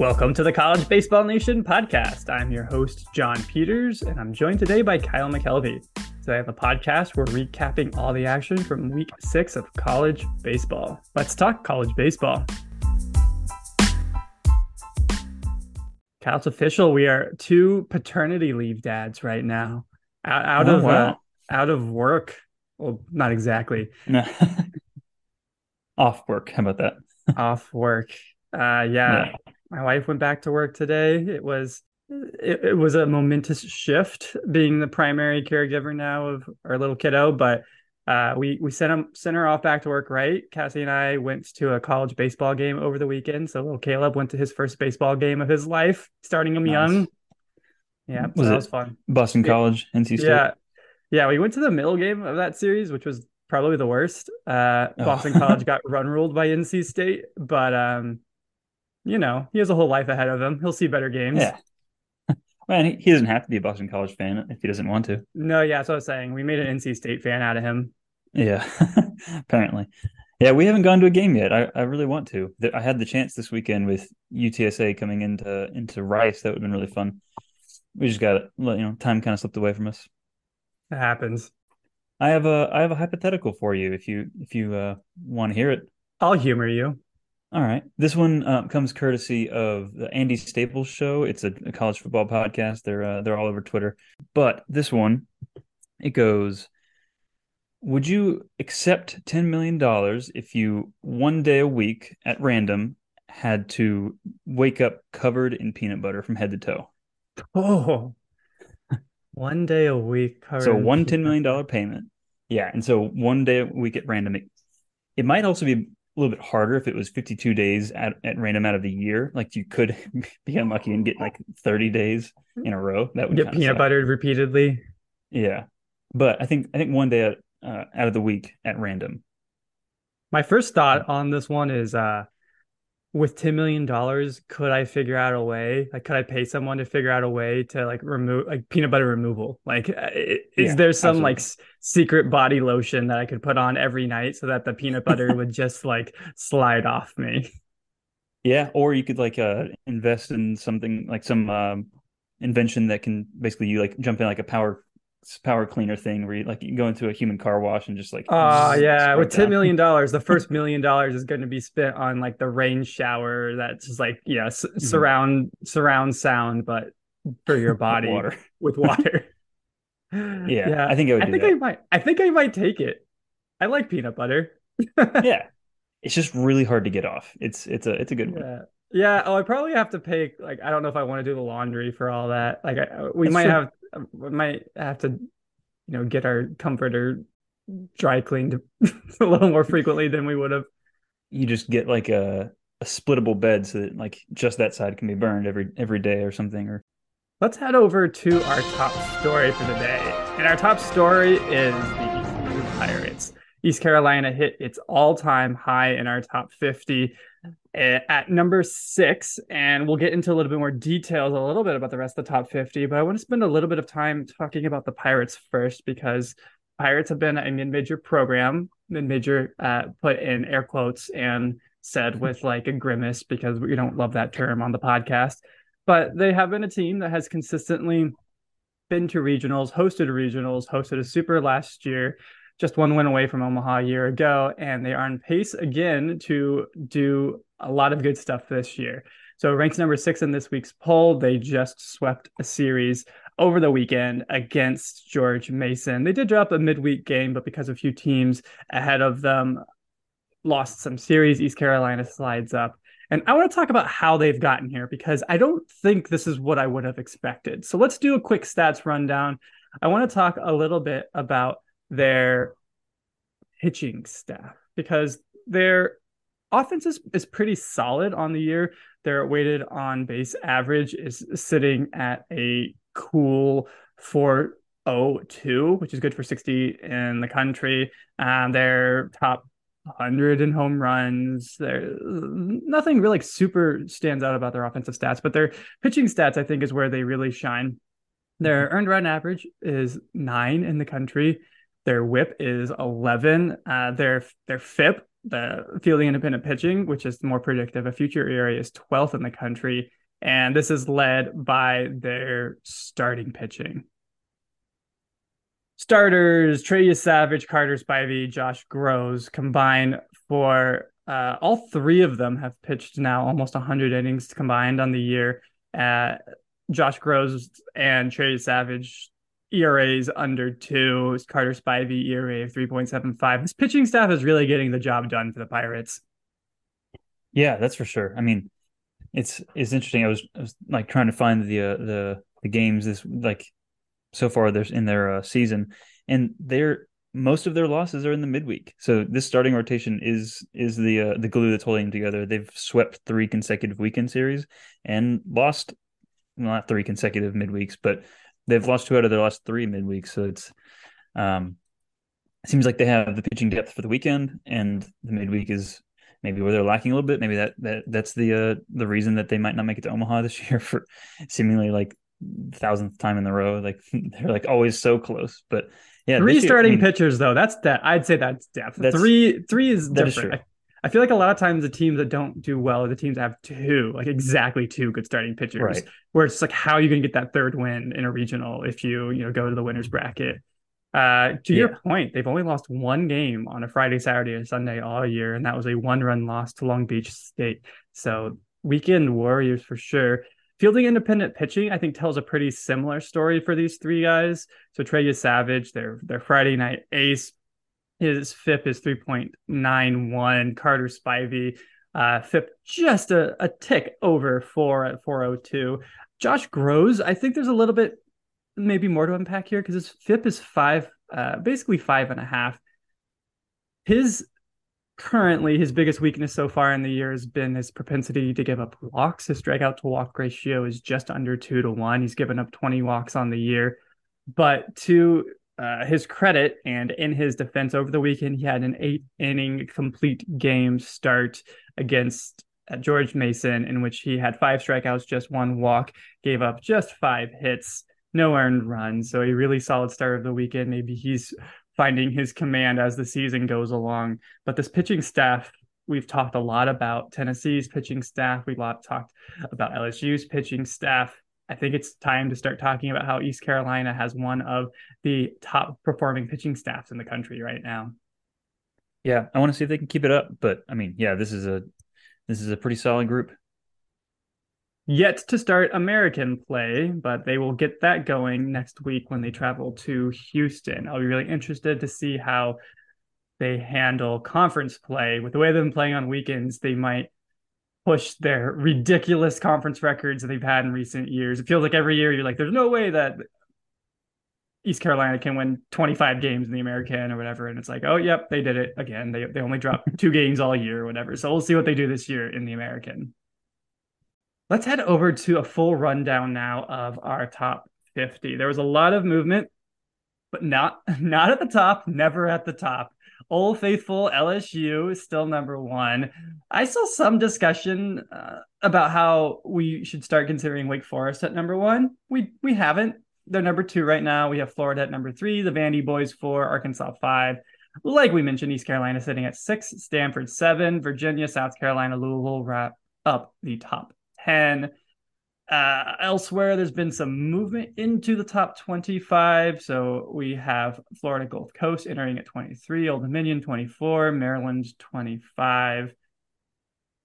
Welcome to the College Baseball Nation podcast. I'm your host, John Peters, and I'm joined today by Kyle McKelvey. Today on the podcast, where we're recapping all the action from week six of college baseball. Let's talk college baseball. Kyle, it's official. We are two paternity leave dads right now. Out, out Oh, of uh, out of work. Well, not exactly. No. Off work. How about that? off work. Uh, yeah, my wife went back to work today. It was it, it was a momentous shift being the primary caregiver now of our little kiddo, but uh, we we sent him sent her off back to work. Right, Cassie and I went to a college baseball game over the weekend. So little Caleb went to his first baseball game of his life, starting him Nice. young. Yeah, so that was fun. Boston Yeah. College, NC State. Yeah. Yeah, we went to the middle game of that series, which was probably the worst. Uh Oh. Boston College got run ruled by NC State, but um you know, he has a whole life ahead of him. He'll see better games. Yeah. Man, he, he doesn't have to be a Boston College fan if he doesn't want to. No, yeah, that's what I was saying. We made an NC State fan out of him. Yeah, apparently. Yeah, we haven't gone to a game yet. I, I really want to. I had the chance this weekend with UTSA coming into into Rice. That would have been really fun. We just got it. You know, time kind of slipped away from us. It happens. I have a I have a hypothetical for you if you if you uh, want to hear it. I'll humor you. All right. This one uh, comes courtesy of the Andy Staples show. It's a, a college football podcast. They're uh, they're all over Twitter. But this one, it goes: Would you accept ten million dollars if you one day a week at random had to wake up covered in peanut butter from head to toe? Oh. One day a week covered So one ten million dollar payment. Yeah, and so one day a week at random. It, it might also be little bit harder if it was 52 days at, at random out of the year. Like you could be unlucky and get like 30 days in a row. That would Get peanut suck. buttered repeatedly. Yeah, but I think I think one day uh, out of the week at random. My first thought on this one is uh with $10 million, could I figure out a way? Like, could I pay someone to figure out a way to like remove like peanut butter removal? Like, uh, is Yeah, there some like s- secret body lotion that I could put on every night so that the peanut butter would just like slide off me? Yeah, or you could like uh invest in something like some um invention that can basically you like jump in like a power power cleaner thing where you like you go into a human car wash and just like Oh zzz, yeah, with ten down. million dollars, the first million dollars is going to be spent on like the rain shower that's just like yeah, s- mm-hmm. surround surround sound, but for your body water. with water. Yeah, I think I would I do think that. I might. I think I might take it. I like peanut butter. yeah it's just really hard to get off it's it's a it's a good one Yeah. Yeah. Oh, I probably have to pay. Like, I don't know if I want to do the laundry for all that. Like, I, we That's might true. have, might have to, you know, get our comforter dry cleaned a little more frequently than we would have. you just get like a a splittable bed so that like just that side can be burned every every day or something or Let's head over to our top story for the day. And our top story is the ECU Pirates. East Carolina hit its all time high in our top 50 a- at number six. And we'll get into a little bit more details, a little bit about the rest of the top 50. But I want to spend a little bit of time talking about the Pirates first because Pirates have been a mid major program, mid major uh, put in air quotes and said with like a grimace because we don't love that term on the podcast but they have been a team that has consistently been to regionals, hosted regionals, hosted a super last year, just one win away from Omaha a year ago, and they are on pace again to do a lot of good stuff this year. So ranks number six in this week's poll. They just swept a series over the weekend against George Mason. They did drop a midweek game, but because a few teams ahead of them lost some series, East Carolina slides up. And I want to talk about how they've gotten here because I don't think this is what I would have expected. So let's do a quick stats rundown. I want to talk a little bit about their pitching staff because their offense is, is pretty solid on the year. Their weighted on base average is sitting at a cool 402, which is good for 60 in the country. Um, their top 100 in home runs. There, nothing really super stands out about their offensive stats, but their pitching stats, I think, is where they really shine. Their earned run average is nine in the country. Their WHIP is 11. Uh, their their FIP the fielding independent pitching, which is more predictive. A future ERA is 12th in the country, and this is led by their starting pitching. Starters Trey Yesavage, Carter Spivey, Josh Grosz combine for uh, all three of them have pitched now almost 100 innings combined on the year. Uh, Josh Grosz and Trey Yesavage ERAs under two. Carter Spivey ERA of 3.75. This pitching staff is really getting the job done for the Pirates. Yeah, that's for sure. I mean, it's it's interesting. I was, I was like trying to find the uh, the the games this like so far there's in their uh, season, and they're most of their losses are in the midweek. So this starting rotation is is the uh, the glue that's holding them together. They've swept three consecutive weekend series and lost not three consecutive midweeks, but they've lost two out of their last three midweeks. So it's um it seems like they have the pitching depth for the weekend and the midweek is maybe where they're lacking a little bit. Maybe that that that's the uh the reason that they might not make it to Omaha this year for seemingly like thousandth time in the row. Like they're like always so close. But yeah, three starting I mean, pitchers though. That's that. I'd say that's depth. That's, three three is different. Is I, feel like a lot of times the teams that don't do well, are the teams that have two, like exactly two good starting pitchers. Right. Where it's like, how are you going to get that third win in a regional if you you know go to the winners bracket? Uh, to yeah. your point, they've only lost one game on a Friday, Saturday, and Sunday all year, and that was a one-run loss to Long Beach State. So weekend warriors for sure. Fielding independent pitching, I think, tells a pretty similar story for these three guys. So Trey Yesavage, their their Friday night ace. His FIP is 3.91. Carter Spivey, uh, FIP just a, a tick over four at 402. Josh Grosz, I think there's a little bit maybe more to unpack here because his FIP is five, uh, basically five and a half. His currently his biggest weakness so far in the year has been his propensity to give up walks. His strikeout to walk ratio is just under two to one. He's given up 20 walks on the year. But to uh, his credit and in his defense over the weekend, he had an eight inning complete game start against uh, George Mason, in which he had five strikeouts, just one walk, gave up just five hits, no earned runs. So a really solid start of the weekend. Maybe he's finding his command as the season goes along. But this pitching staff, we've talked a lot about Tennessee's pitching staff. We've talked about LSU's pitching staff. I think it's time to start talking about how East Carolina has one of the top performing pitching staffs in the country right now. Yeah, I want to see if they can keep it up. But I mean, yeah, this is a this is a pretty solid group yet to start American play, but they will get that going next week when they travel to Houston. I'll be really interested to see how they handle conference play. With the way they've been playing on weekends, they might push their ridiculous conference records that they've had in recent years. It feels like every year you're like, there's no way that East Carolina can win 25 games in the American or whatever. And it's like, oh, yep, they did it again. They, they only dropped two games all year or whatever. So we'll see what they do this year in the American. Let's head over to a full rundown now of our top 50. There was a lot of movement, but not not at the top, never at the top. Old Faithful LSU is still number one. I saw some discussion uh, about how we should start considering Wake Forest at number one. We we haven't. They're number two right now. We have Florida at number three, the Vandy boys four, Arkansas five. Like we mentioned, East Carolina sitting at six, Stanford seven, Virginia, South Carolina, Louisville wrap up the top 10. Uh, elsewhere, there's been some movement into the top 25. So we have Florida Gulf Coast entering at 23, Old Dominion 24, Maryland 25.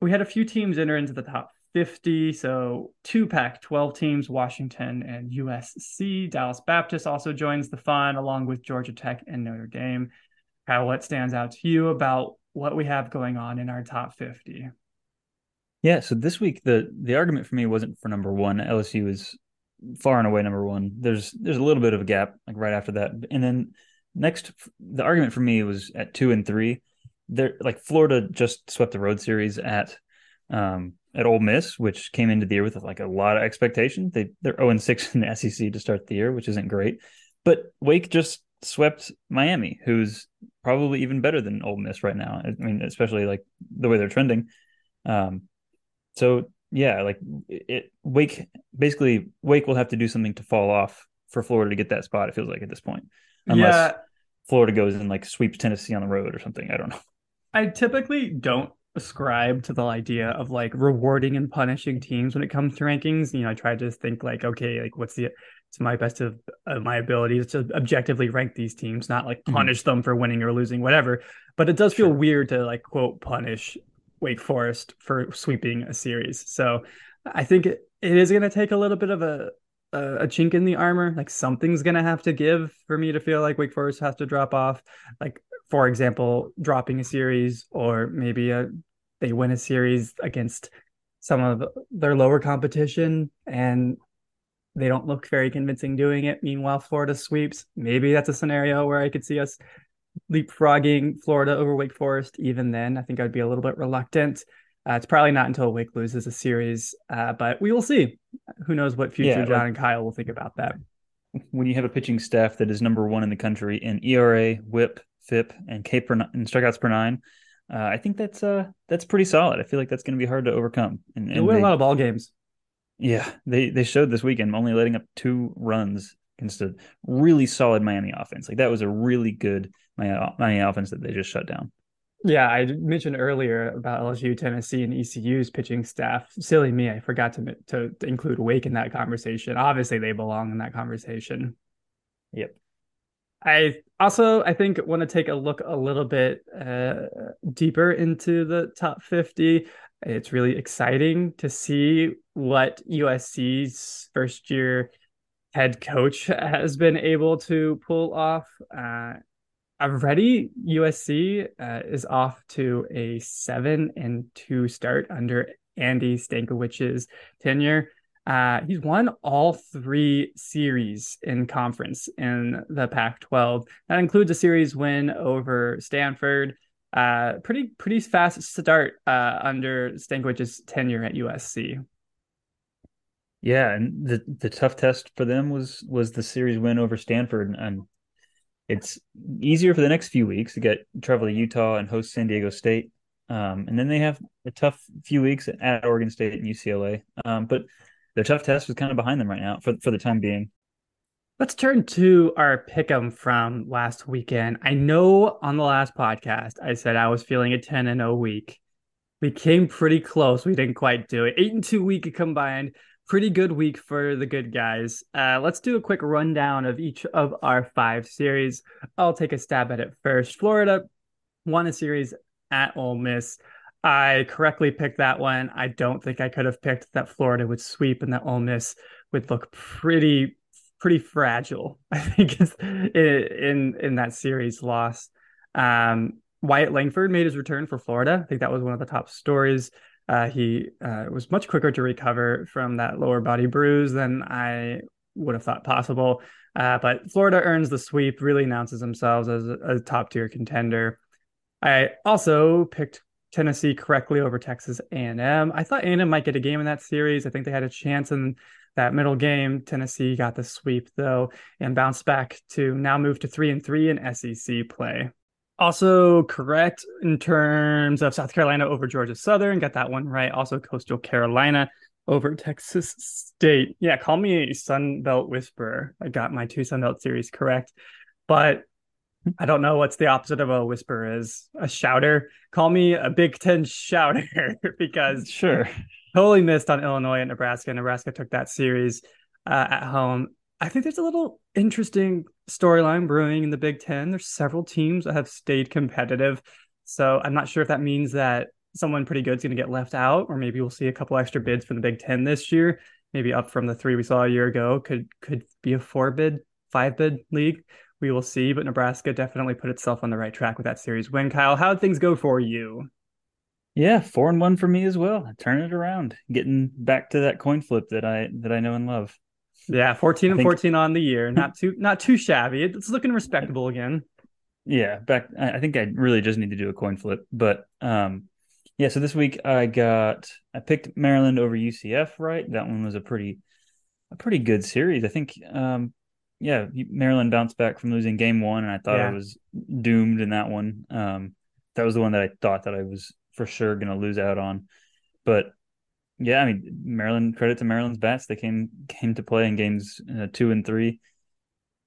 We had a few teams enter into the top 50. So two Pac 12 teams, Washington and USC. Dallas Baptist also joins the fun along with Georgia Tech and Notre Dame. Kyle, what stands out to you about what we have going on in our top 50? Yeah, so this week the the argument for me wasn't for number one. LSU is far and away number one. There's there's a little bit of a gap like right after that, and then next the argument for me was at two and three. There like Florida just swept the road series at um at Ole Miss, which came into the year with like a lot of expectation. They they're 0 and 6 in the SEC to start the year, which isn't great. But Wake just swept Miami, who's probably even better than Ole Miss right now. I mean, especially like the way they're trending. Um, so yeah, like it Wake basically Wake will have to do something to fall off for Florida to get that spot. It feels like at this point, unless yeah. Florida goes and like sweeps Tennessee on the road or something. I don't know. I typically don't ascribe to the idea of like rewarding and punishing teams when it comes to rankings. You know, I try to think like, okay, like what's the to my best of, of my abilities to objectively rank these teams, not like mm-hmm. punish mm-hmm. them for winning or losing, whatever. But it does feel sure. weird to like quote punish Wake Forest for sweeping a series. So I think it, it is going to take a little bit of a, a, a chink in the armor. Like something's going to have to give for me to feel like Wake Forest has to drop off. Like for example, dropping a series or maybe a they win a series against some of their lower competition and they don't look very convincing doing it. Meanwhile, Florida sweeps. Maybe that's a scenario where I could see us leapfrogging Florida over Wake Forest. Even then, I think I'd be a little bit reluctant. Uh, it's probably not until Wake loses a series, uh, but we will see. Who knows what future yeah, John like, and Kyle will think about that. When you have a pitching staff that is number one in the country in ERA, WHIP, FIP, and K per and strikeouts per nine, uh, I think that's uh that's pretty solid. I feel like that's going to be hard to overcome. And, and they win a lot of ball games. Yeah, they they showed this weekend only letting up two runs against a really solid Miami offense. Like that was a really good Miami offense that they just shut down. Yeah, I mentioned earlier about LSU, Tennessee, and ECU's pitching staff. Silly me, I forgot to to, to include Wake in that conversation. Obviously, they belong in that conversation. Yep. I also I think want to take a look a little bit uh, deeper into the top 50. It's really exciting to see what USC's first year head coach has been able to pull off. Uh, already USC uh, is off to a seven and two start under Andy Stankiewicz's tenure. Uh, he's won all three series in conference in the Pac 12. That includes a series win over Stanford. Uh, pretty pretty fast start uh, under Stankiewicz's tenure at USC. Yeah, and the the tough test for them was was the series win over Stanford, and it's easier for the next few weeks to get travel to Utah and host San Diego State, um, and then they have a tough few weeks at Oregon State and UCLA. Um, but their tough test was kind of behind them right now for for the time being. Let's turn to our pick'em from last weekend. I know on the last podcast I said I was feeling a 10 and 0 week. We came pretty close. We didn't quite do it. Eight and two week combined. Pretty good week for the good guys. Uh, let's do a quick rundown of each of our five series. I'll take a stab at it first. Florida won a series at Ole Miss. I correctly picked that one. I don't think I could have picked that Florida would sweep and that Ole Miss would look pretty pretty fragile. I think in in that series loss. Um, Wyatt Langford made his return for Florida. I think that was one of the top stories. Uh, he uh, was much quicker to recover from that lower body bruise than I would have thought possible. Uh, but Florida earns the sweep, really announces themselves as a, a top tier contender. I also picked Tennessee correctly over Texas A&M. I thought A&M might get a game in that series. I think they had a chance in that middle game. Tennessee got the sweep though and bounced back to now move to three and three in SEC play. Also correct in terms of South Carolina over Georgia Southern. Got that one right. Also Coastal Carolina over Texas State. Yeah, call me a Sun Belt whisperer. I got my two Sun Belt series correct. But I don't know what's the opposite of a whisper is a shouter. Call me a Big Ten shouter because sure, totally missed on Illinois and Nebraska. Nebraska took that series uh, at home. I think there's a little interesting storyline brewing in the Big Ten. There's several teams that have stayed competitive, so I'm not sure if that means that someone pretty good is going to get left out, or maybe we'll see a couple extra bids from the Big Ten this year, maybe up from the three we saw a year ago. Could could be a four bid, five bid league we will see. But Nebraska definitely put itself on the right track with that series win. Kyle, how'd things go for you? Yeah, four and one for me as well. Turn it around, getting back to that coin flip that I that I know and love. Yeah, fourteen and think... fourteen on the year. Not too not too shabby. It's looking respectable again. Yeah, back. I think I really just need to do a coin flip, but um, yeah. So this week I got I picked Maryland over UCF. Right, that one was a pretty a pretty good series. I think um, yeah, Maryland bounced back from losing game one, and I thought yeah. I was doomed in that one. Um, that was the one that I thought that I was for sure going to lose out on. But yeah, I mean, Maryland credit to Maryland's bats. They came came to play in games uh, two and three,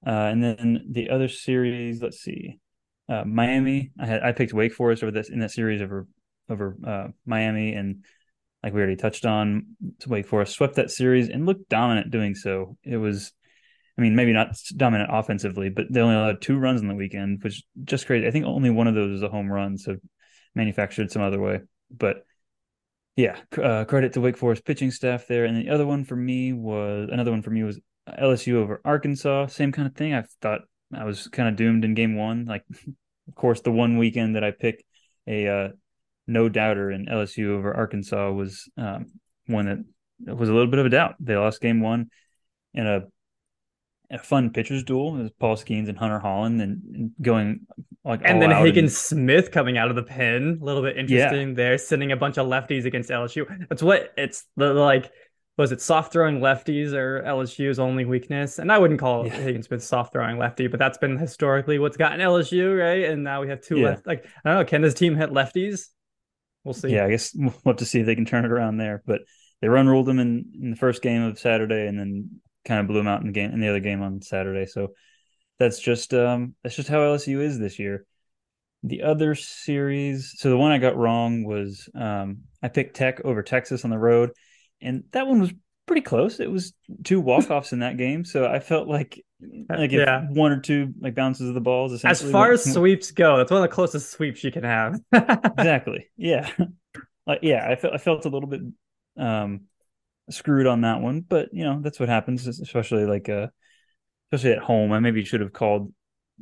uh, and then the other series. Let's see, uh, Miami. I had I picked Wake Forest over this in that series over over uh, Miami, and like we already touched on, Wake Forest swept that series and looked dominant doing so. It was, I mean, maybe not dominant offensively, but they only allowed two runs on the weekend, which just crazy. I think only one of those was a home run, so manufactured some other way. But yeah, uh, credit to Wake Forest pitching staff there. And the other one for me was another one for me was LSU over Arkansas. Same kind of thing. I thought I was kind of doomed in game one. Like, of course, the one weekend that I pick a uh, no doubter in LSU over Arkansas was um, one that was a little bit of a doubt. They lost game one in a, a fun pitchers duel. Was Paul Skenes and Hunter Hollan, and, and going like and then Hagen and... Smith coming out of the pen. A little bit interesting yeah. there, sending a bunch of lefties against LSU. That's what it's the like was it soft throwing lefties or LSU's only weakness? And I wouldn't call yeah. Hagen Smith soft throwing lefty, but that's been historically what's gotten LSU, right? And now we have two yeah. left. Like I don't know, can this team hit lefties? We'll see. Yeah, I guess we'll have to see if they can turn it around there. But they run ruled them in, in the first game of Saturday, and then kind of blew them out in the game in the other game on Saturday. So that's just um that's just how LSU is this year. The other series, so the one I got wrong was um I picked Tech over Texas on the road and that one was pretty close. It was two walk offs in that game, so I felt like like if yeah. one or two like bounces of the balls. As far as sweeps go, that's one of the closest sweeps you can have. exactly. Yeah. Like yeah, I felt I felt a little bit um screwed on that one, but you know that's what happens, especially like uh especially at home. I maybe should have called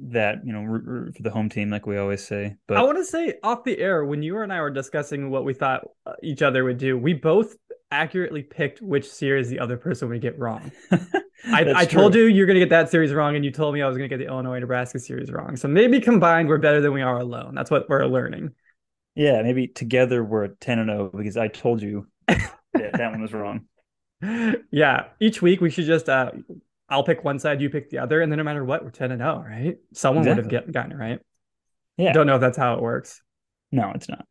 that you know for the home team like we always say but i want to say off the air when you and i were discussing what we thought uh, each other would do we both accurately picked which series the other person would get wrong. I, I told you you're going to get that series wrong, and you told me I was going to get the Illinois Nebraska series wrong. So maybe combined, we're better than we are alone. That's what we're learning. Yeah, maybe together we're 10 and 0 because I told you that, that one was wrong. Yeah, each week we should just, uh, I'll pick one side, you pick the other, and then no matter what, we're 10 and 0, right? Someone exactly. would have get, gotten it right. Yeah. Don't know if that's how it works. No, it's not.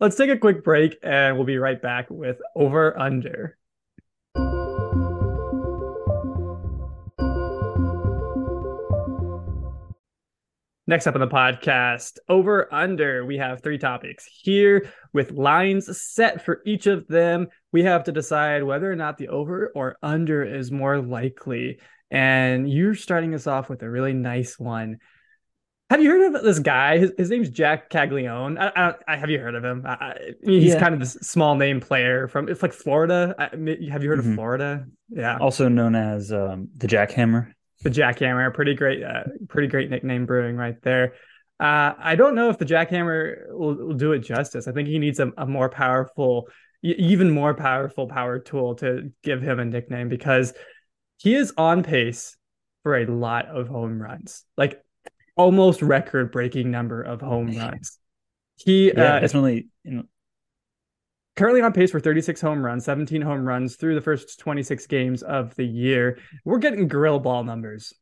Let's take a quick break and we'll be right back with Over Under. Next up on the podcast, over under, we have three topics here with lines set for each of them. We have to decide whether or not the over or under is more likely. And you're starting us off with a really nice one. Have you heard of this guy? His, his name's Jack Caglianone. I, I, I, have you heard of him? I, he's yeah. kind of this small name player from it's like Florida. have you heard mm-hmm. of Florida? Yeah. Also known as um, the Jackhammer. The Jackhammer, pretty great, uh, pretty great nickname brewing right there. Uh, I don't know if the Jackhammer will, will do it justice. I think he needs a, a more powerful, even more powerful power tool to give him a nickname because he is on pace for a lot of home runs. Like almost record breaking number of home runs. He yeah, uh, definitely you know, currently on pace for 36 home runs, 17 home runs through the first 26 games of the year. We're getting gorilla ball numbers.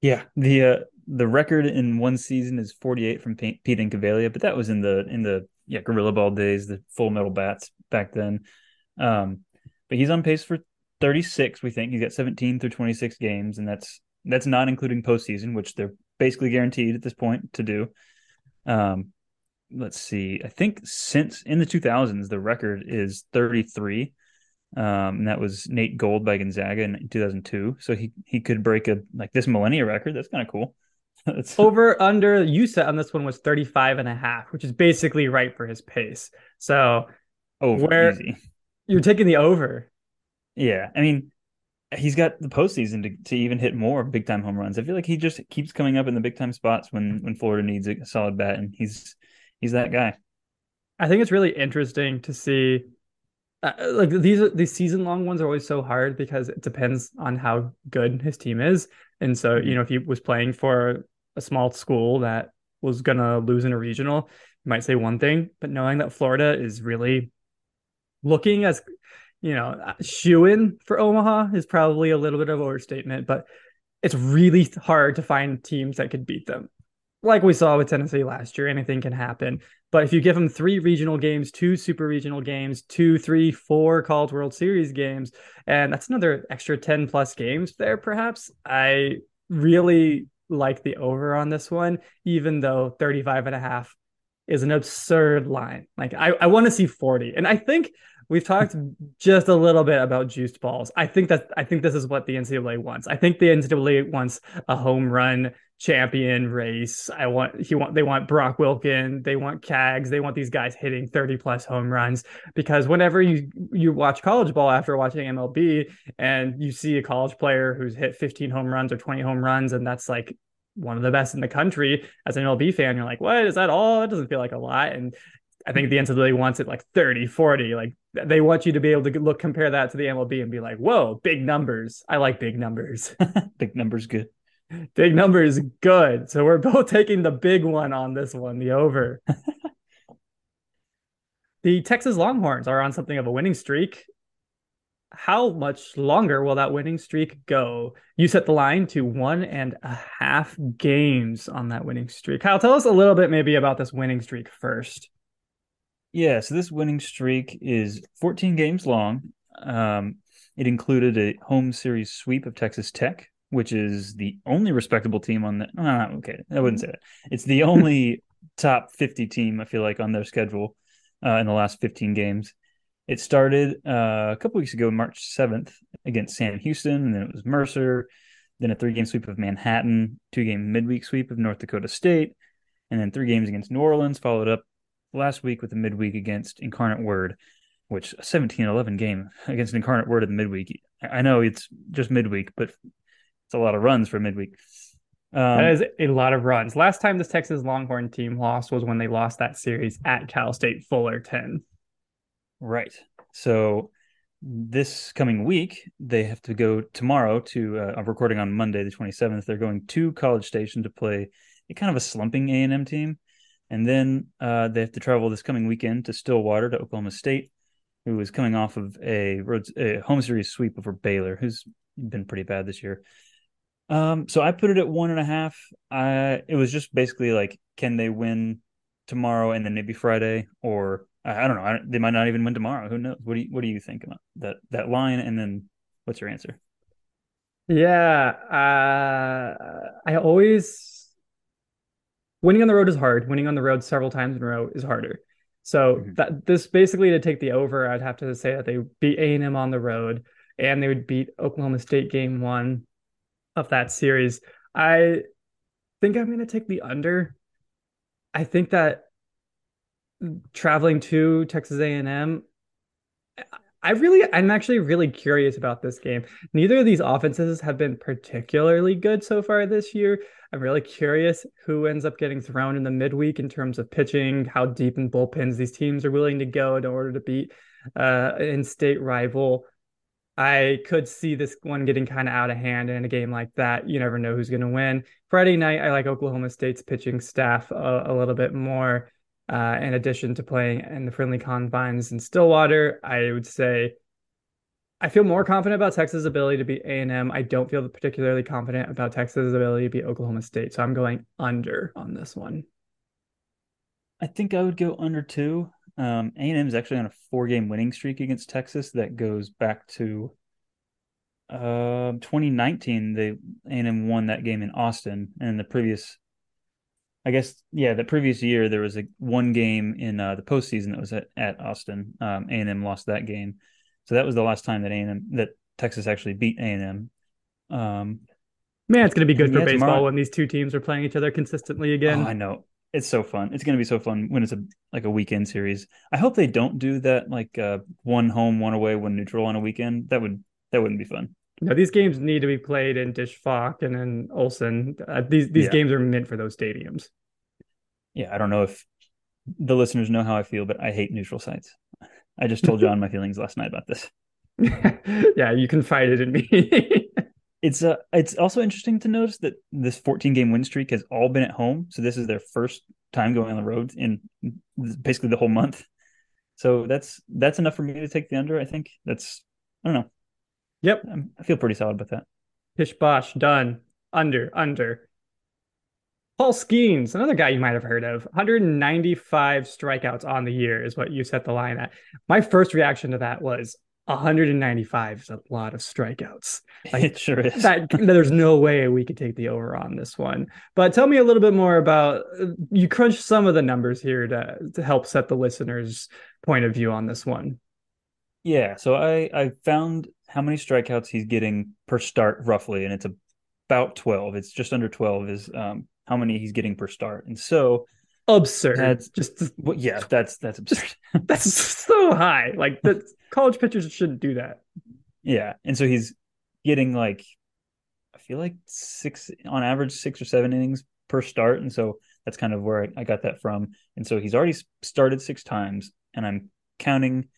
Yeah, the uh, the record in one season is 48 from Pete Incaviglia, but that was in the in the yeah gorilla ball days, the full metal bats back then. Um, but he's on pace for 36. We think he's got 17 through 26 games, and that's that's not including postseason, which they're basically guaranteed at this point to do. Um, let's see. I think since in the 2000s, the record is 33. Um, and that was Nate Gold by Gonzaga in 2002. So he he could break a like this millennia record. That's kind of cool. over under you set on this one was 35 and a half, which is basically right for his pace. So over where easy. you're taking the over. Yeah. I mean, he's got the postseason to, to even hit more big time home runs. I feel like he just keeps coming up in the big time spots when when Florida needs a solid bat, and he's he's that guy. I think it's really interesting to see. Uh, like these these season long ones are always so hard because it depends on how good his team is, and so you know if he was playing for a small school that was gonna lose in a regional, you might say one thing, but knowing that Florida is really looking as you know, shoe in for Omaha is probably a little bit of overstatement, but it's really hard to find teams that could beat them. Like we saw with Tennessee last year, anything can happen. But if you give them three regional games, two super regional games, two, three, four College World Series games, and that's another extra 10 plus games there, perhaps, I really like the over on this one, even though 35 and a half is an absurd line. Like I, I want to see 40. And I think we've talked just a little bit about juiced balls. I think that I think this is what the NCAA wants. I think the NCAA wants a home run champion race. I want he want they want Brock Wilken, they want Cags, they want these guys hitting 30 plus home runs. Because whenever you you watch college ball after watching MLB and you see a college player who's hit 15 home runs or 20 home runs and that's like one of the best in the country as an MLB fan you're like what? Is that all? It doesn't feel like a lot. And I think the NCAA wants it like 30 40 like they want you to be able to look compare that to the MLB and be like whoa big numbers. I like big numbers. Big numbers good Big number is good. So we're both taking the big one on this one, the over. the Texas Longhorns are on something of a winning streak. How much longer will that winning streak go? You set the line to one and a half games on that winning streak. Kyle, tell us a little bit maybe about this winning streak first. Yeah, so this winning streak is 14 games long. Um, it included a home series sweep of Texas Tech, which is the only respectable team on the. Uh, okay, I wouldn't say that. It's the only top 50 team I feel like on their schedule uh, in the last 15 games. It started uh, a couple weeks ago, March 7th, against Sam Houston, and then it was Mercer, then a three game sweep of Manhattan, two game midweek sweep of North Dakota State, and then three games against New Orleans, followed up last week with a midweek against Incarnate Word, which a 17 11 game against Incarnate Word in the midweek. I know it's just midweek, but it's a lot of runs for midweek. Um, that is a lot of runs. Last time this Texas Longhorn team lost was when they lost that series at Cal State Fullerton. Right. So this coming week, they have to go tomorrow to. Uh, I'm recording on Monday, the 27th. They're going to College Station to play a kind of a slumping A and M team, and then uh, they have to travel this coming weekend to Stillwater to Oklahoma State, who is coming off of a road a home series sweep over Baylor, who's been pretty bad this year. Um, so I put it at one and a half. I it was just basically like, can they win tomorrow and then maybe Friday, or I, I don't know. I, they might not even win tomorrow. Who knows? What do you What do you think about that that line? And then what's your answer? Yeah, uh, I always winning on the road is hard. Winning on the road several times in a row is harder. So mm-hmm. that this basically to take the over, I'd have to say that they beat A and M on the road, and they would beat Oklahoma State game one of that series. I think I'm going to take the under. I think that traveling to Texas A&M I really I'm actually really curious about this game. Neither of these offenses have been particularly good so far this year. I'm really curious who ends up getting thrown in the midweek in terms of pitching, how deep in bullpens these teams are willing to go in order to beat uh, an in-state rival. I could see this one getting kind of out of hand in a game like that. You never know who's going to win. Friday night, I like Oklahoma State's pitching staff a, a little bit more. Uh, in addition to playing in the friendly confines in Stillwater, I would say I feel more confident about Texas' ability to beat A&M. I don't feel particularly confident about Texas' ability to beat Oklahoma State. So I'm going under on this one. I think I would go under two. Um, A&M is actually on a four-game winning streak against Texas that goes back to uh, 2019. They A&M won that game in Austin, and the previous, I guess, yeah, the previous year there was a one game in uh, the postseason that was at, at Austin. Um, A&M lost that game, so that was the last time that A&M that Texas actually beat A&M. Um, Man, it's going to be good for baseball tomorrow... when these two teams are playing each other consistently again. Oh, I know it's so fun. It's going to be so fun when it's a like a weekend series. I hope they don't do that like uh, one home, one away, one neutral on a weekend. That would that wouldn't be fun. No, these games need to be played in Disch-Falk and in Olsen. Uh, these these yeah. games are meant for those stadiums. Yeah, I don't know if the listeners know how I feel, but I hate neutral sites. I just told John my feelings last night about this. yeah, you confided in me. it's uh it's also interesting to notice that this 14 game win streak has all been at home. So this is their first time going on the road in basically the whole month. So that's that's enough for me to take the under i think. That's i don't know. Yep. I'm, i feel pretty solid about that. Pish bosh done. Under under. Paul skenes another guy you might have heard of. 195 strikeouts on the year is what you set the line at. My first reaction to that was 195 is a lot of strikeouts. Like, it sure is. that, there's no way we could take the over on this one. But tell me a little bit more about you crunched some of the numbers here to to help set the listeners' point of view on this one. Yeah, so I I found how many strikeouts he's getting per start roughly, and it's about 12. It's just under 12 is um, how many he's getting per start, and so absurd. That's just well, yeah, that's that's absurd. that's so high. Like the college pitchers shouldn't do that. Yeah, and so he's getting like I feel like six on average six or seven innings per start, and so that's kind of where I, I got that from. And so he's already started six times, and I'm counting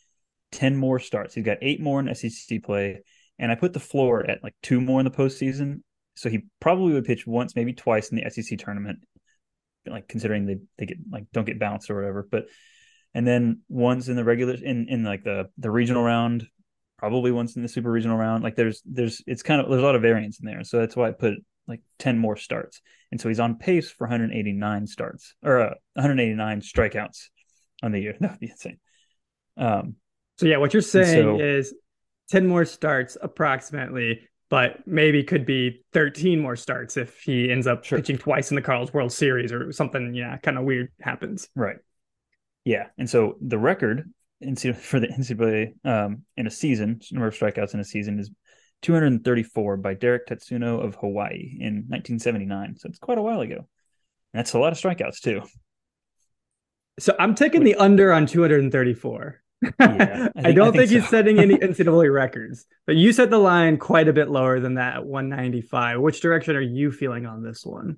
ten more starts. He's got eight more in SEC play, and I put the floor at like two more in the postseason. So he probably would pitch once, maybe twice in the SEC tournament, like considering they they get like don't get bounced or whatever. But and then once in the regular in in like the the regional round, probably once in the super regional round. Like there's there's it's kind of there's a lot of variance in there, so that's why I put like ten more starts, and so he's on pace for 189 starts or uh, 189 strikeouts on the year. That would be insane. Um, so yeah, what you're saying so, is 10 more starts approximately but maybe could be 13 more starts if he ends up sure. pitching twice in the College World Series or something, yeah, kind of weird happens. Right. Yeah. And so the record for the NCAA um, in a season, number of strikeouts in a season is 234 by Derek Tatsuno of Hawaii in 1979. So it's quite a while ago. And that's a lot of strikeouts too. So I'm taking the under on 234. Yeah, I, think, I, don't I think, think so. he's setting any NCAA records, but you set the line quite a bit lower than that at 195. Which direction are you feeling on this one?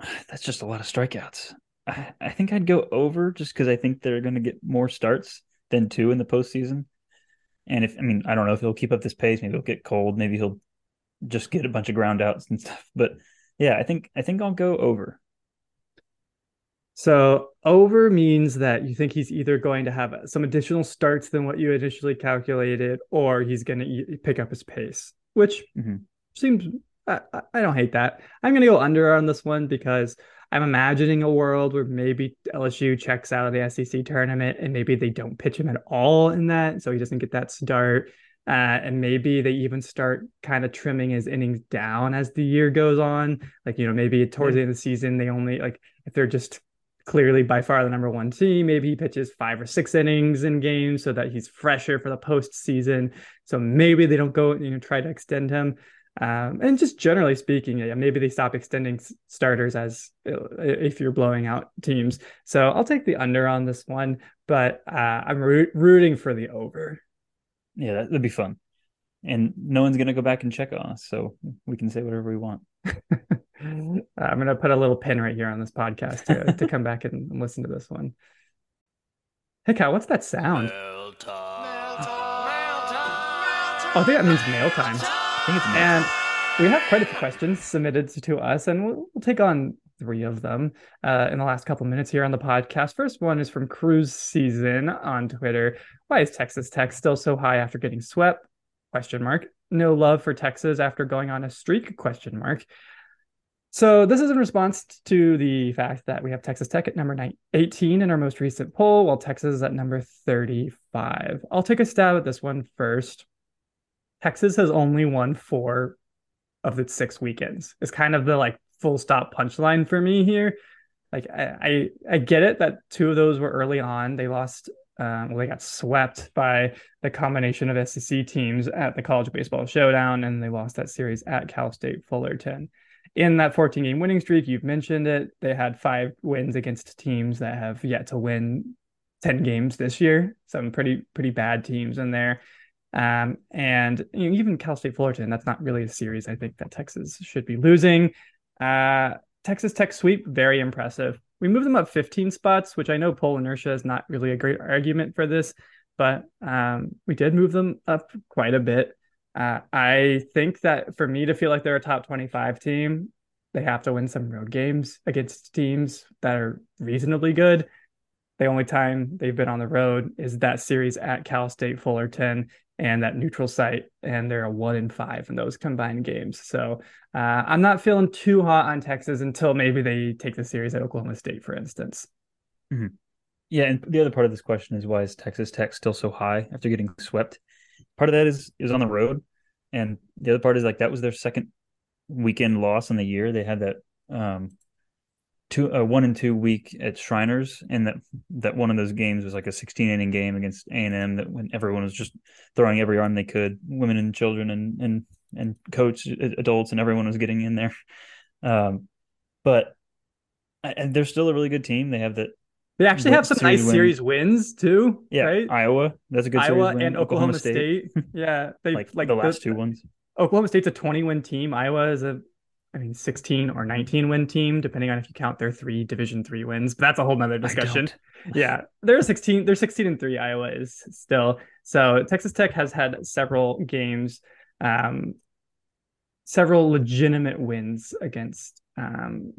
That's just a lot of strikeouts. I, I think I'd go over just because I think they're going to get more starts than two in the postseason. And if I mean, I don't know if he'll keep up this pace. Maybe he'll get cold. Maybe he'll just get a bunch of ground outs and stuff. But yeah, I think I think I'll go over. So over means that you think he's either going to have some additional starts than what you initially calculated, or he's going to pick up his pace, which mm-hmm. seems I, I, don't hate that. I'm going to go under on this one because I'm imagining a world where maybe LSU checks out of the SEC tournament and maybe they don't pitch him at all in that, so he doesn't get that start. Uh, and maybe they even start kind of trimming his innings down as the year goes on. Like, you know, maybe towards the end of the season, they only like if they're just clearly by far the number one team. Maybe he pitches five or six innings in games so that he's fresher for the postseason. So maybe they don't go, you know, try to extend him. Um, and just generally speaking, yeah, maybe they stop extending starters as uh, if you're blowing out teams. So I'll take the under on this one, but uh, I'm rooting for the over. Yeah, that'd be fun. And no one's gonna go back and check on us, so we can say whatever we want. I'm gonna put a little pin right here on this podcast to, to come back and, and listen to this one. Hey, Cal, what's that sound? Mail time. Mail time. Mail time. Oh, I think that means mail time. I think it's mail. And we have quite a few questions submitted to us, and we'll, we'll take on three of them uh, in the last couple minutes here on the podcast. First one is from CrewsSZN on Twitter. Why is Texas Tech still so high after getting swept? Question mark. No love for Texas after going on a streak? Question mark. So this is in response to the fact that we have Texas Tech at number 18 in our most recent poll, while Texas is at number 35. I'll take a stab at this one first. Texas has only won four of its six weekends. It's kind of the like full stop punchline for me here. Like I, I, I get it that two of those were early on. They lost um, well, they got swept by the combination of SEC teams at the College Baseball Showdown, and they lost that series at Cal State Fullerton in that 14 game winning streak, you've mentioned it. They had five wins against teams that have yet to win 10 games this year. Some pretty, pretty bad teams in there. Um, and you know, even Cal State Fullerton, that's not really a series I think that Texas should be losing. Uh, Texas Tech sweep, very impressive. We moved them up 15 spots, which I know poll inertia is not really a great argument for this, but um, we did move them up quite a bit. Uh, I think that for me to feel like they're a top 25 team, they have to win some road games against teams that are reasonably good. The only time they've been on the road is that series at Cal State Fullerton and that neutral site, and they're a one in five in those combined games. So uh, I'm not feeling too hot on Texas until maybe they take the series at Oklahoma State, for instance. Mm-hmm. Yeah, and the other part of this question is why is Texas Tech still so high after getting swept? Part of that is is on the road, and the other part is like that was their second weekend loss in the year. They had that um two one and two week at Shriners, and that that one of those games was like a 16 inning game against A and M that when everyone was just throwing every arm they could, women and children and and and coach adults and everyone was getting in there. Um, but and they're still a really good team. They have that. They actually have some nice win. series wins too. Yeah, right? Iowa. That's a good Iowa series and Oklahoma, Oklahoma State. State. yeah, they like, like the last two ones. Oklahoma State's a 20 win team. Iowa is a I mean 16 or 19 win team, depending on if you count their three division three wins. But that's a whole nother discussion. yeah. They're 16, they're 16 and 3, Iowa is still. So Texas Tech has had several games, um, several legitimate wins against um,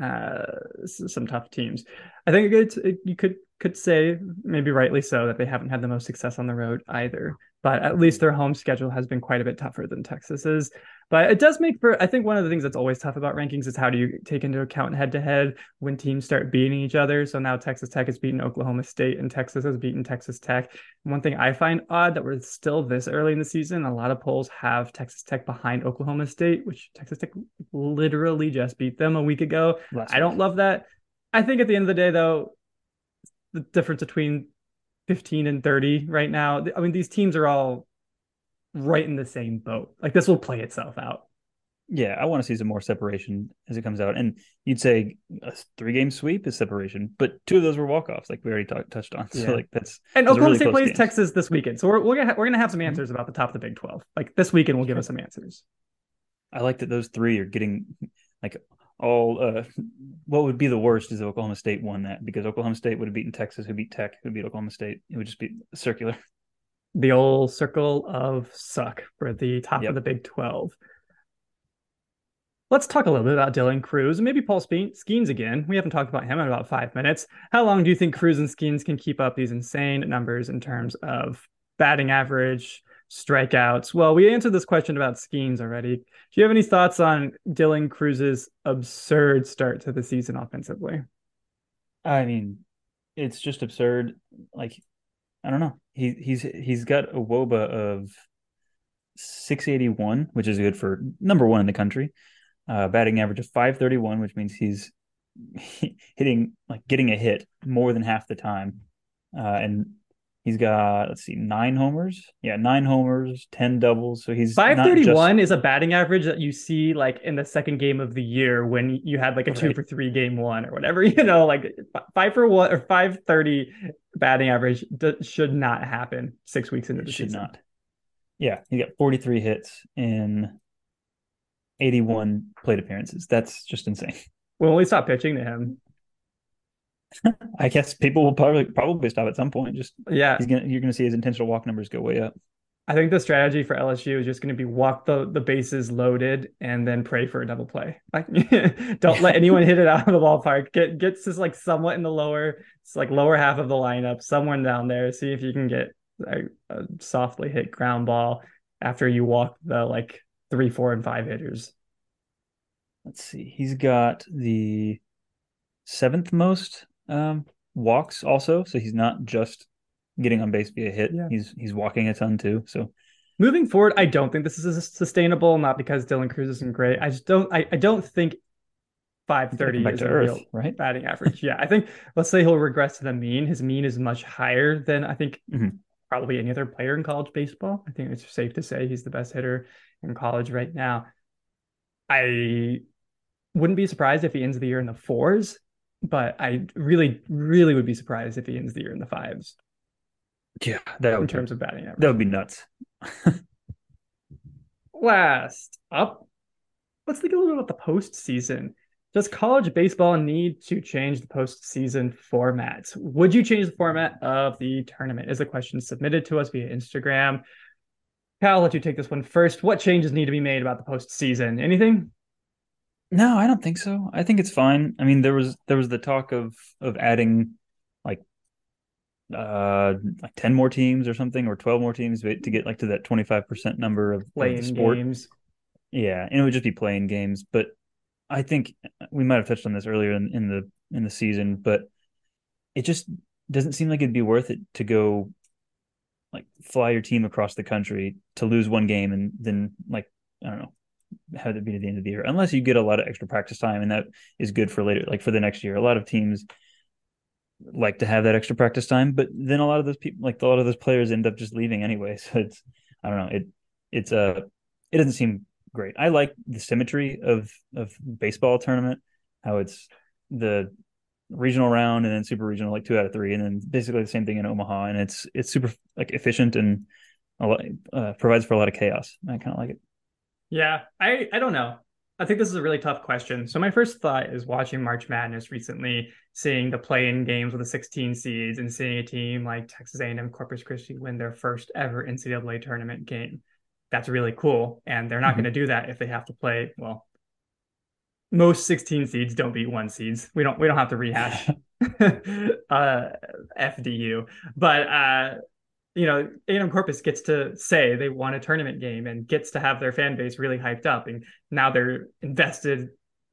uh, some tough teams. I think it's, it, you could could say maybe rightly so that they haven't had the most success on the road either but at least their home schedule has been quite a bit tougher than Texas's. But it does make for I think one of the things that's always tough about rankings is how do you take into account head to head when teams start beating each other. So now Texas Tech has beaten Oklahoma State and Texas has beaten Texas Tech. one thing I find odd that we're still this early in the season, a lot of polls have Texas Tech behind Oklahoma State, which Texas Tech literally just beat them a week ago. Last I don't week. love that. I think at the end of the day though, the difference between 15 and 30 right now. I mean, these teams are all right in the same boat. Like this will play itself out. Yeah, I want to see some more separation as it comes out. And you'd say a three game sweep is separation, but two of those were walk offs, like we already talk, touched on. So yeah. like that's and Oklahoma really State plays games. Texas this weekend, so we're we're gonna ha- we're gonna have some mm-hmm. answers mm-hmm. about the top of the Big Twelve. Like this weekend, will give us some answers. I like that those three are getting like all uh, what would be the worst is Oklahoma State won that because Oklahoma State would have beaten Texas, who beat Tech, who beat Oklahoma State. It would just be circular. The old circle of suck for the top yep. of the Big Twelve. Let's talk a little bit about Dylan Crews and maybe Paul Skenes again. We haven't talked about him in about five minutes. How long do you think Crews and Skenes can keep up these insane numbers in terms of batting average, strikeouts. Well, we answered this question about Skenes already. Do you have any thoughts on Dylan Crews's absurd start to the season offensively? I mean, it's just absurd. Like, I don't know. He he's he's got a WOBA of 681, which is good for number one in the country. Uh, batting average of 531, which means he's hitting like getting a hit more than half the time. Uh, and He's got let's see, nine homers. Yeah, nine homers, ten doubles. So he's five thirty one is a batting average that you see like in the second game of the year when you had like a right. two for three game one or whatever. You know, like five for one or five thirty batting average d- should not happen six weeks into the it season. Should not. Yeah, he got forty three hits in eighty one plate appearances. That's just insane. When we stop pitching to him? I guess people will probably probably stop at some point. Just yeah, he's gonna you're gonna see his intentional walk numbers go way up. I think the strategy for LSU is just going to be walk the, the bases loaded and then pray for a double play. Like, don't let anyone hit it out of the ballpark. Get gets just like somewhat in the lower, it's like lower half of the lineup, somewhere down there. See if you can get a, a softly hit ground ball after you walk the like three, four, and five hitters. Let's see. He's got the seventh most um, walks also, so he's not just getting on base via hit. Yeah. He's he's walking a ton too. So moving forward, I don't think this is sustainable. Not because Dylan Crews isn't great. I just don't. I, I don't think 530 is a Earth, real right? batting average. yeah, I think let's say he'll regress to the mean. His mean is much higher than I think mm-hmm. probably any other player in college baseball. I think it's safe to say he's the best hitter in college right now. I wouldn't be surprised if he ends the year in the fours but I really, really would be surprised if he ends the year in the fives. Yeah, that in would terms be, of batting average. That would be nuts. Last up, let's think a little bit about the postseason. Does college baseball need to change the postseason format? Would you change the format of the tournament? Is a question submitted to us via Instagram. Cal, I'll let you take this one first. What changes need to be made about the postseason? Anything? No, I don't think so. I think it's fine. I mean, there was there was the talk of of adding like uh like 10 more teams or something or 12 more teams to get like to that 25% number of playing sport. games. Yeah, and it would just be playing games, but I think we might have touched on this earlier in, in the in the season, but it just doesn't seem like it'd be worth it to go like fly your team across the country to lose one game and then like I don't know have it be at the end of the year unless you get a lot of extra practice time and that is good for later like for the next year. A lot of teams like to have that extra practice time, but then a lot of those people like a lot of those players end up just leaving anyway. So it's I don't know it it's a uh, it doesn't seem great. I like the symmetry of of baseball tournament, how it's the regional round and then super regional like two out of three and then basically the same thing in omaha and it's it's super like efficient and a lot, uh, provides for a lot of chaos i kind of like it yeah i i don't know i think this is a really tough question so my first thought is watching march madness recently seeing the play-in games with the 16 seeds and seeing a team like texas a&m corpus christi win their first ever ncaa tournament game that's really cool and they're not mm-hmm. going to do that if they have to play well most 16 seeds don't beat one seeds. We don't we don't have to rehash uh FDU. But uh you know, A&M Corpus gets to say they won a tournament game and gets to have their fan base really hyped up and now they're invested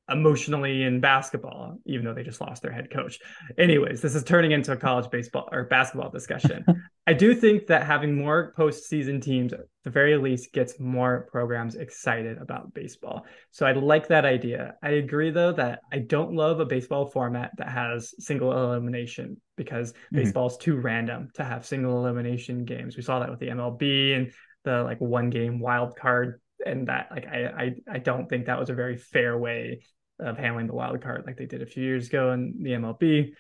emotionally in basketball, even though they just lost their head coach. Anyways, this is turning into a college baseball or basketball discussion. I do think that having more postseason teams, at the very least, gets more programs excited about baseball. So I like that idea. I agree, though, that I don't love a baseball format that has single elimination because mm-hmm. baseball is too random to have single elimination games. We saw that with the MLB and the like one game wild card and that like I, I I don't think that was a very fair way of handling the wild card like they did a few years ago in the MLB.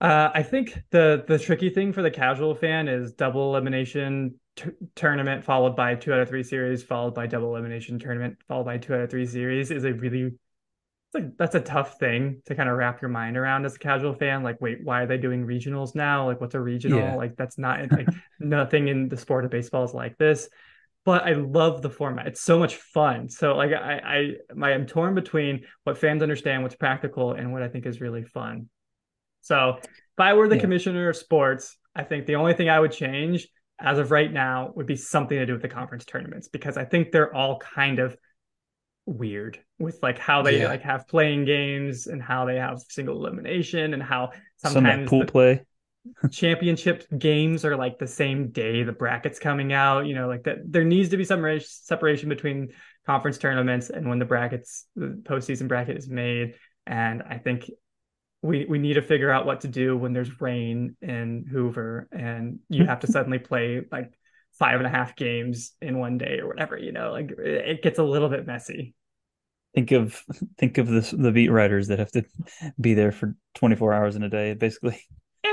Uh, I think the the tricky thing for the casual fan is double elimination t- tournament followed by two out of three series followed by double elimination tournament followed by two out of three series is a really like that's a tough thing to kind of wrap your mind around as a casual fan. Like, wait, why are they doing regionals now? Like, what's a regional? Yeah. Like, that's not like nothing in the sport of baseball is like this but I love the format. It's so much fun. So like I I my I'm torn between what fans understand, what's practical, and what I think is really fun. So if I were the yeah. commissioner of sports, I think the only thing I would change as of right now would be something to do with the conference tournaments because I think they're all kind of weird with like how they yeah. like have playing games and how they have single elimination and how sometimes Some pool the, play championship games are like the same day the brackets coming out you know like that there needs to be some separation between conference tournaments and when the brackets the postseason bracket is made. And i think we we need to figure out what to do when there's rain in hoover and you have to suddenly play like five and a half games in one day or whatever you know like it gets a little bit messy. Think of think of the the beat writers that have to be there for 24 hours in a day basically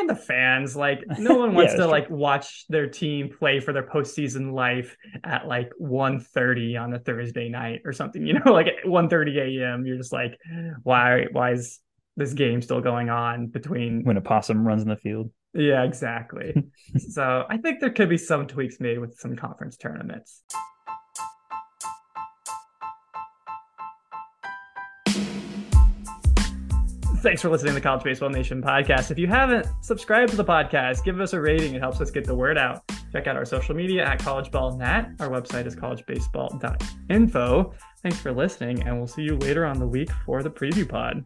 the fans like no one wants yeah, to like watch their team play for their postseason life at like 1.30 on a thursday night or something you know like at 1.30 a.m you're just like why why is this game still going on between when a possum runs in the field. Yeah exactly. So i think there could be some tweaks made with some conference tournaments Thanks for listening to the College Baseball Nation podcast. If you haven't subscribed to the podcast, give us a rating. It helps us get the word out. Check out our social media at collegeballnat. Our website is collegebaseball.info. Thanks for listening, and we'll see you later on the week for the preview pod.